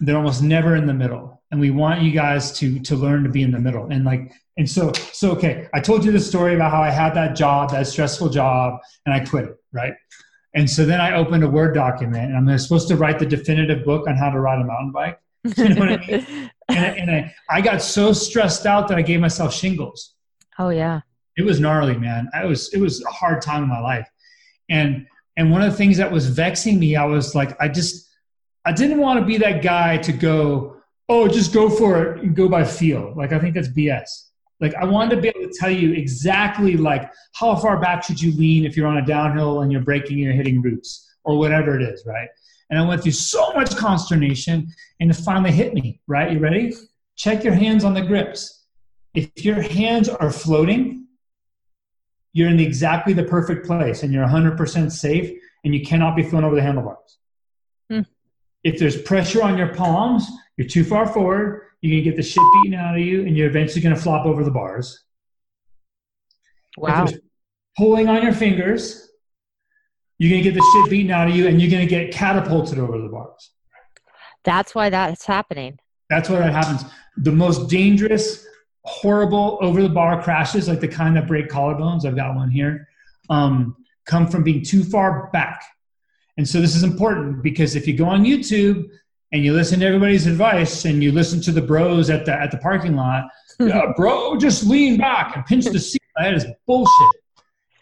They're almost never in the middle. And we want you guys to to learn to be in the middle. And like and so, so okay, I told you the story about how I had that job, that stressful job, and I quit it, right? And so then I opened a Word document, and I'm supposed to write the definitive book on how to ride a mountain bike. You know what I mean? and, I, and I, I got so stressed out that I gave myself shingles. Oh yeah, it was gnarly, man. I was it was a hard time in my life, and and one of the things that was vexing me, I was like, I just I didn't want to be that guy to go, oh, just go for it and go by feel. Like I think that's BS. Like I wanted to be able to tell you exactly like how far back should you lean if you're on a downhill and you're braking and you're hitting roots or whatever it is, right? And I went through so much consternation and it finally hit me, right? You ready? Check your hands on the grips. If your hands are floating, you're in exactly the perfect place and you're 100% safe and you cannot be thrown over the handlebars. Hmm. If there's pressure on your palms, you're too far forward, you're to get the shit beaten out of you, and you're eventually going to flop over the bars. Wow. Pulling on your fingers, you're to get the shit beaten out of you, and you're going to get catapulted over the bars. That's why that's happening. That's why that happens. The most dangerous, horrible over the bar crashes, like the kind that break collarbones, I've got one here, um, come from being too far back. And so this is important because if you go on YouTube and you listen to everybody's advice and you listen to the bros at the at the parking lot, yeah, bro, just lean back and pinch the seat. That is bullshit.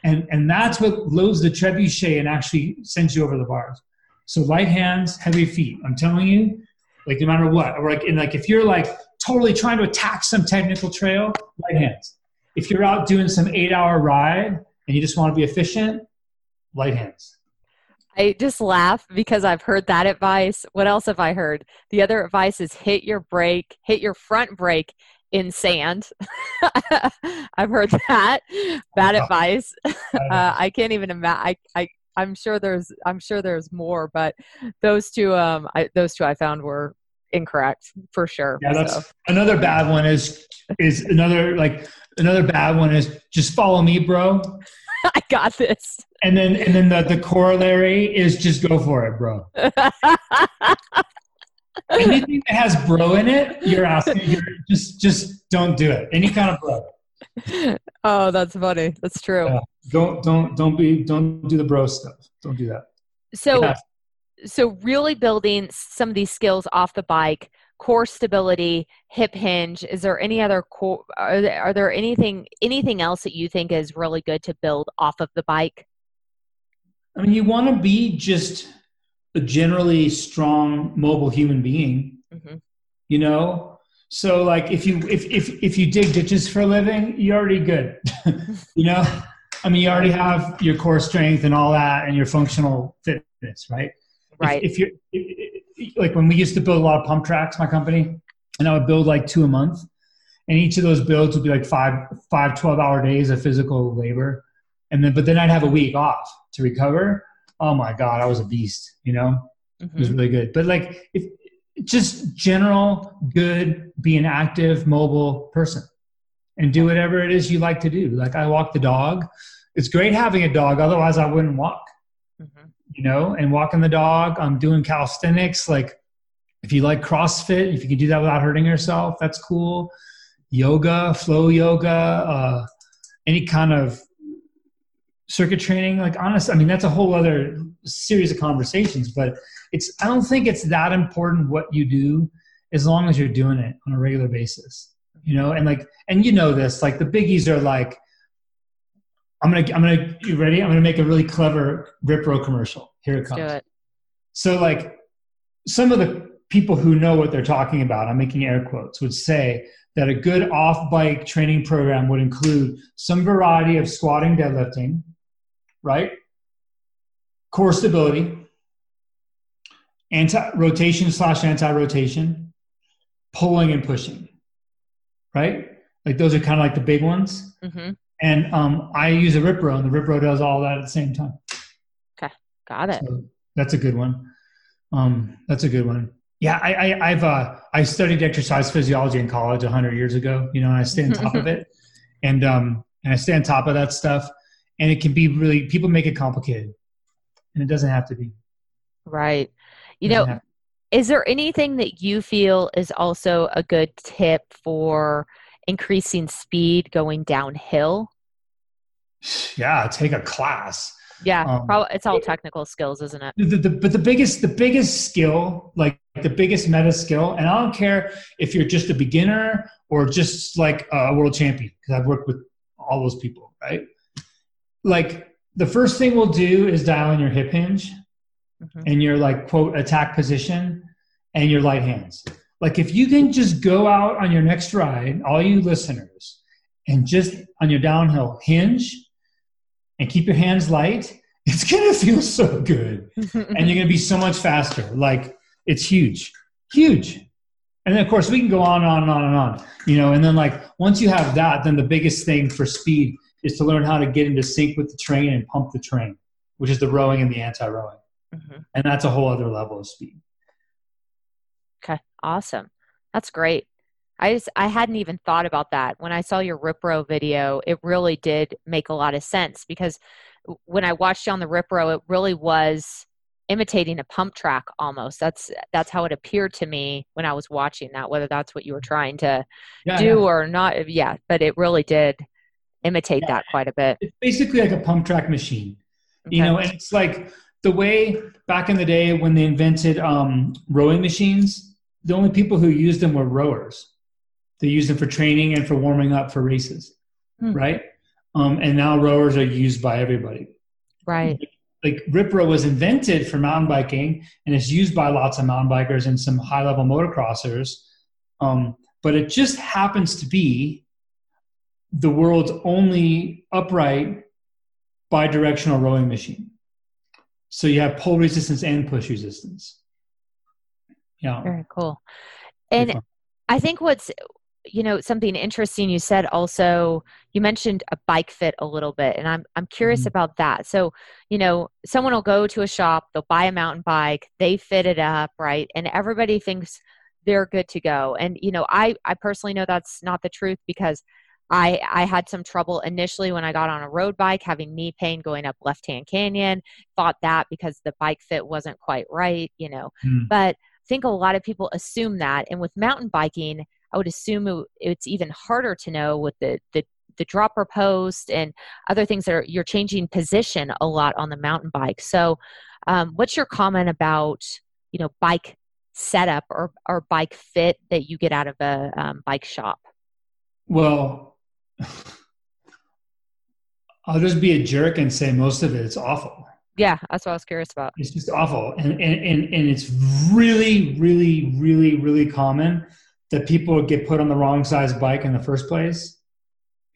And and that's what loads the trebuchet and actually sends you over the bars. So light hands, heavy feet. I'm telling you, like no matter what, or like and like if you're like totally trying to attack some technical trail, light hands. If you're out doing some eight hour ride and you just want to be efficient, light hands. I just laugh because I've heard that advice. What else have I heard? The other advice is hit your brake, hit your front brake in sand. I've heard that. Bad advice. Uh, I can't even imagine. I, I, I'm sure there's, I'm sure there's more, but those two, um, I, those two I found were incorrect for sure. Yeah, that's so. another bad one. Is is another like another bad one is just follow me, bro. I got this. And then and then the, the corollary is just go for it, bro. Anything that has bro in it, you're asking you're just just don't do it. Any kind of bro. Oh, that's funny. That's true. Yeah. Don't don't don't be don't do the bro stuff. Don't do that. So yeah. so really building some of these skills off the bike core stability, hip hinge. Is there any other core? Are there, are there anything anything else that you think is really good to build off of the bike? I mean, you want to be just a generally strong, mobile human being. Mm-hmm. You know, so like if you if if if you dig ditches for a living, you're already good. you know, I mean, you already have your core strength and all that, and your functional fitness, right? Right. If, if you're if, like when we used to build a lot of pump tracks, my company, and I would build like two a month. And each of those builds would be like five, five 12 hour days of physical labor. And then, but then I'd have a week off to recover. Oh my God, I was a beast, you know? Mm-hmm. It was mm-hmm. really good. But like, if just general, good, be an active, mobile person and do whatever it is you like to do. Like I walk the dog. It's great having a dog. Otherwise I wouldn't walk you know, and walking the dog. I'm doing calisthenics. Like if you like CrossFit, if you can do that without hurting yourself, that's cool. Yoga, flow yoga, uh, any kind of circuit training. Like honest, I mean, that's a whole other series of conversations, but it's, I don't think it's that important what you do as long as you're doing it on a regular basis, you know? And like, and you know this, like the biggies are like, I'm gonna I'm gonna you ready? I'm gonna make a really clever RipRow commercial. Here it comes. It. So like some of the people who know what they're talking about, I'm making air quotes, would say that a good off bike training program would include some variety of squatting, deadlifting, right? Core stability, anti rotation slash anti rotation, pulling and pushing, right? Like those are kind of like the big ones. Mm-hmm. And um, I use a RipRow, and the RipRow does all that at the same time. Okay, got it. So that's a good one. Um, that's a good one. Yeah, I, I, have uh, I studied exercise physiology in college hundred years ago. You know, and I stay on top of it, and um, and I stay on top of that stuff. And it can be really people make it complicated, and it doesn't have to be. Right. You know, is there anything that you feel is also a good tip for? increasing speed going downhill? Yeah, take a class. Yeah, um, probably, it's all technical skills, isn't it? The, the, but the biggest, the biggest skill, like the biggest meta skill, and I don't care if you're just a beginner or just like a world champion, because I've worked with all those people, right? Like the first thing we'll do is dial in your hip hinge mm-hmm. and your like quote attack position and your light hands. Like if you can just go out on your next ride, all you listeners, and just on your downhill hinge and keep your hands light, it's gonna feel so good. and you're gonna be so much faster. Like it's huge. Huge. And then of course we can go on and on and on and on. You know, and then like once you have that, then the biggest thing for speed is to learn how to get into sync with the train and pump the train, which is the rowing and the anti-rowing. Mm-hmm. And that's a whole other level of speed. Okay, awesome. That's great. I just I hadn't even thought about that. When I saw your RipRow video, it really did make a lot of sense because when I watched you on the RipRow, it really was imitating a pump track almost. That's that's how it appeared to me when I was watching that, whether that's what you were trying to yeah, do yeah. or not. Yeah, but it really did imitate yeah. that quite a bit. It's basically like a pump track machine, okay. you know, and it's like the way back in the day when they invented um, rowing machines, the only people who used them were rowers. They used them for training and for warming up for races, hmm. right? Um, and now rowers are used by everybody. Right. Like RipRow was invented for mountain biking and it's used by lots of mountain bikers and some high level motocrossers. Um, but it just happens to be the world's only upright bidirectional rowing machine. So you have pull resistance and push resistance. Yeah. Very cool. And I think what's you know something interesting you said also you mentioned a bike fit a little bit and i'm i'm curious mm-hmm. about that so you know someone will go to a shop they'll buy a mountain bike they fit it up right and everybody thinks they're good to go and you know i i personally know that's not the truth because I, I had some trouble initially when I got on a road bike, having knee pain going up left hand canyon. Thought that because the bike fit wasn't quite right, you know. Mm. But I think a lot of people assume that. And with mountain biking, I would assume it, it's even harder to know with the, the the dropper post and other things that are you're changing position a lot on the mountain bike. So, um, what's your comment about you know bike setup or or bike fit that you get out of a um, bike shop? Well, I'll just be a jerk and say most of it is awful. Yeah, that's what I was curious about. It's just awful. And, and, and, and it's really, really, really, really common that people get put on the wrong size bike in the first place.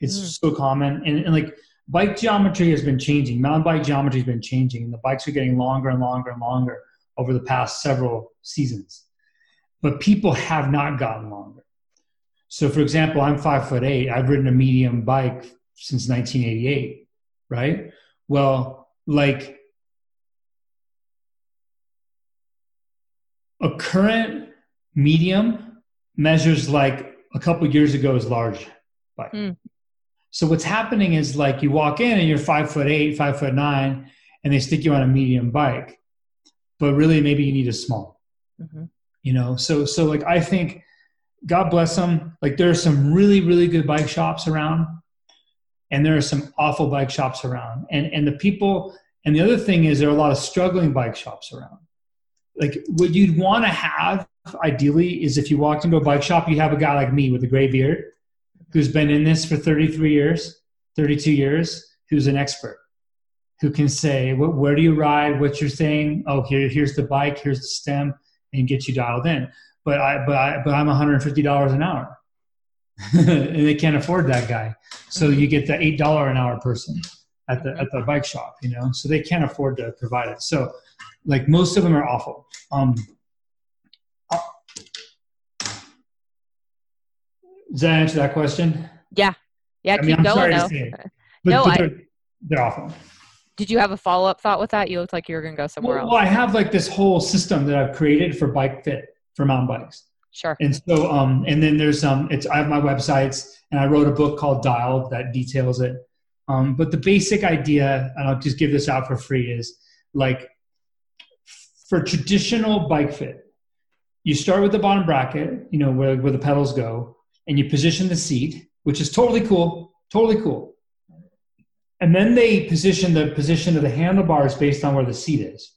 It's mm. so common. And, and like bike geometry has been changing. Mountain bike geometry has been changing. And the bikes are getting longer and longer and longer over the past several seasons. But people have not gotten longer. So, for example, I'm five foot eight. I've ridden a medium bike since 1988, right? Well, like a current medium measures like a couple years ago is large bike. Mm. So what's happening is like you walk in and you're five foot eight, five foot nine, and they stick you on a medium bike, but really maybe you need a small. Mm-hmm. You know, so so like I think God bless them. Like there are some really, really good bike shops around, and there are some awful bike shops around. And and the people and the other thing is there are a lot of struggling bike shops around. Like what you'd want to have ideally is if you walked into a bike shop, you have a guy like me with a gray beard who's been in this for 33 years, 32 years, who's an expert, who can say, What where do you ride? What's your thing? Oh, here, here's the bike, here's the stem, and get you dialed in but I but I but I'm $150 an hour. and they can't afford that guy. So you get the eight dollar an hour person at the at the bike shop, you know. So they can't afford to provide it. So like most of them are awful. Um, uh, does that answer that question? Yeah, yeah. I mean, keep I'm going though. It, but, no, but they're, I, they're awful. Did you have a follow up thought with that? You looked like you were going to go somewhere well, else. Well, I have like this whole system that I've created for bike fit for mountain bikes. Sure. And so, um, and then there's um, it's I have my websites, and I wrote a book called Dialed that details it. Um, but the basic idea, and I'll just give this out for free, is like for traditional bike fit, you start with the bottom bracket, you know, where, where the pedals go, and you position the seat, which is totally cool, totally cool. And then they position the position of the handlebars based on where the seat is.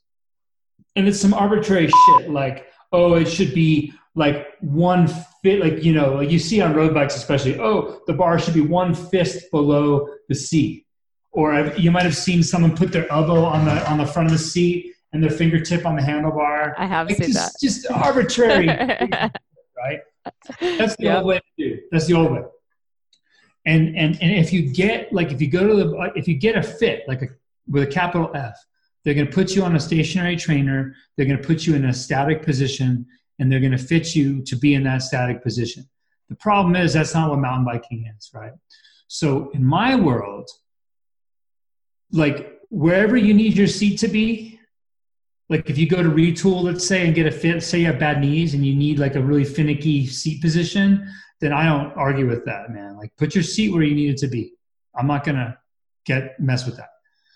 And it's some arbitrary shit like oh, it should be like one fit, like, you know, like you see on road bikes, especially, oh, the bar should be one fist below the seat. Or I've, you might have seen someone put their elbow on the, on the front of the seat and their fingertip on the handlebar. I have like seen just, that. Just arbitrary, right? That's the yep. old way to do. That's the old way. And, and, and if you get, like, if you go to the, if you get a fit, like a, with a capital F, they're going to put you on a stationary trainer. They're going to put you in a static position and they're going to fit you to be in that static position. The problem is that's not what mountain biking is, right? So in my world, like wherever you need your seat to be, like if you go to Retül, let's say, and get a fit, say you have bad knees and you need like a really finicky seat position, then I don't argue with that, man. Like put your seat where you need it to be. I'm not gonna get mess with that.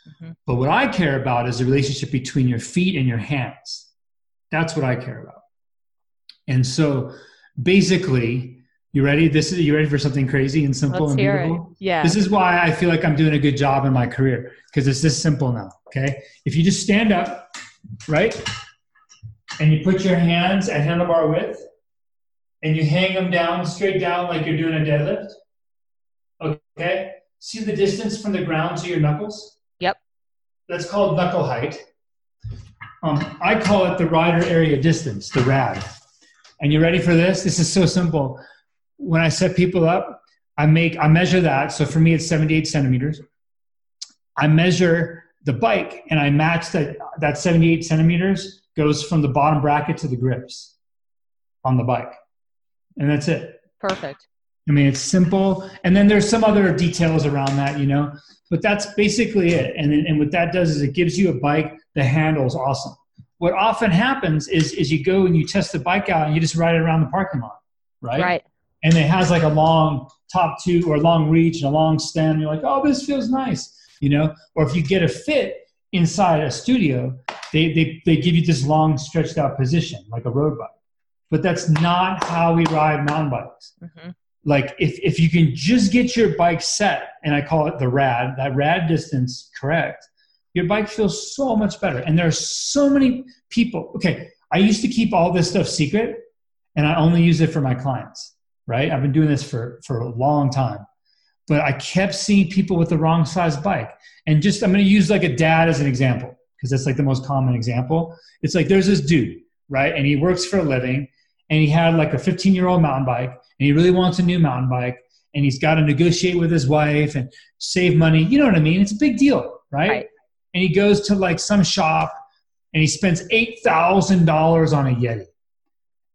Mm-hmm. But what I care about is the relationship between your feet and your hands. That's what I care about. And so basically, You ready? This is you ready for something crazy and simple Let's and beautiful? it. Yeah. This is why I feel like I'm doing a good job in my career because it's this simple now. Okay. If you just stand up, right, and you put your hands at handlebar width and you hang them down straight down like you're doing a deadlift. Okay. See the distance from the ground to your knuckles? That's called knuckle height. Um, I call it the rider area distance, the RAD. And you ready for this? This is so simple. When I set people up, I make I measure that. So for me, it's 78 centimeters. I measure the bike and I match that that 78 centimeters goes from the bottom bracket to the grips on the bike. And that's it. Perfect. I mean, it's simple. And then there's some other details around that, you know, but that's basically it. And, and what that does is it gives you a bike that handles awesome. What often happens is, is you go and you test the bike out and you just ride it around the parking lot, right? Right. And it has like a long top tube or a long reach and a long stem. You're like, oh, this feels nice, you know? Or if you get a fit inside a studio, they, they, they give you this long stretched out position like a road bike. But that's not how we ride mountain bikes hmm like if, if you can just get your bike set and i call it the rad that rad distance correct your bike feels so much better. And there are so many people okay i used to keep all this stuff secret and i only use it for my clients right? I've been doing this for for a long time. But i kept seeing people with the wrong size bike. And just i'm going to use like a dad as an example because that's like the most common example. It's like there's this dude right? And he works for a living and he had like a 15 year old mountain bike and he really wants a new mountain bike and he's got to negotiate with his wife and save money. You know what i mean? It's a big deal right, Right. and he goes to like some shop and he spends $8000 on a yeti.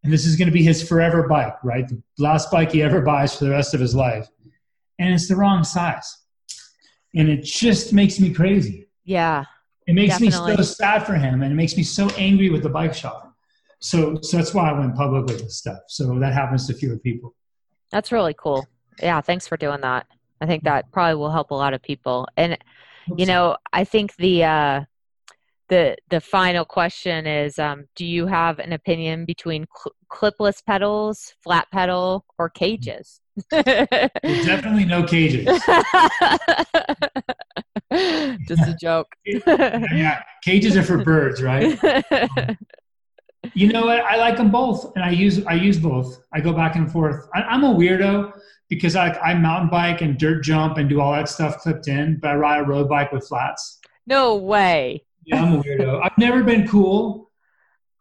And this is going to be his forever bike right? The last bike he ever buys for the rest of his life. And it's the wrong size. And it just makes me crazy. Yeah. it makes me so sad for him and it makes me so angry with the bike shop so so that's why i went public with this stuff so that happens to fewer people That's really cool. Yeah. Thanks for doing that. I think that probably will help a lot of people. And you know, I think the uh, the the final question is: um, Do you have an opinion between cl- clipless pedals, flat pedal, or cages? Definitely no cages Just a joke. yeah cages are for birds right you know what? I like them both and i use i use both. I go back and forth. I, i'm a weirdo because I, I mountain bike and dirt jump and do all that stuff clipped in but i ride a road bike with flats. No way. yeah i'm a weirdo. I've never been cool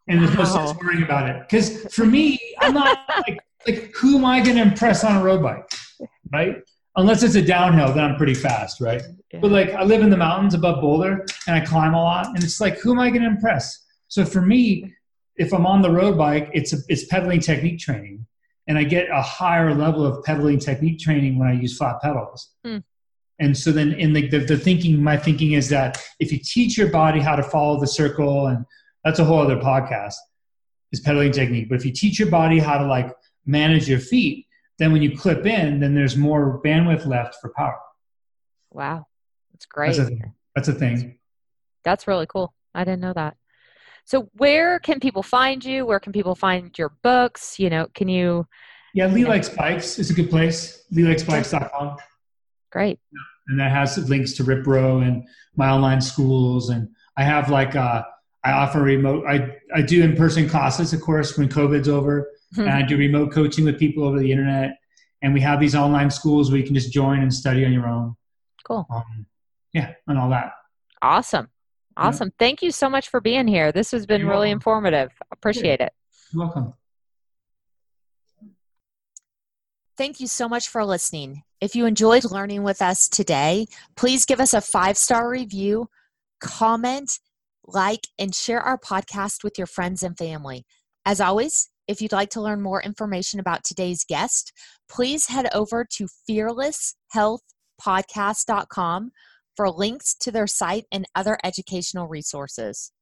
and there's no sense worrying about it. Because for me i'm not like like who am i going to impress on a road bike right? Unless it's a downhill then i'm pretty fast right? But like I live in the mountains above Boulder and I climb a lot, and it's like, who am I going to impress? So for me, if I'm on the road bike, it's a, it's pedaling technique training, and I get a higher level of pedaling technique training when I use flat pedals. Hmm. And so then in the, the the thinking, my thinking is that if you teach your body how to follow the circle, and that's a whole other podcast, is pedaling technique. But if you teach your body how to like manage your feet, then when you clip in, then there's more bandwidth left for power. Wow. That's great. That's a. That's a thing. That's really cool. I didn't know that. So where can people find you? Where can people find your books? You know, can you Yeah, Lee Likes Bikes is a good place. LeeLikesBikes.com. great. And that has links to RipRow and my online schools. And I have like, uh, I offer remote, I, I do in person classes, of course, when COVID's over. and I do remote coaching with people over the internet. And we have these online schools where you can just join and study on your own. Cool. Um, yeah, and all that. Awesome. Yeah. Awesome. Thank you so much for being here. This has been You're really welcome. informative. Appreciate it. You're welcome. Thank you so much for listening. If you enjoyed learning with us today, please give us a five star review, comment, like, and share our podcast with your friends and family. As always, if you'd like to learn more information about today's guest, please head over to fearlesshealthpodcast.com for links to their site and other educational resources.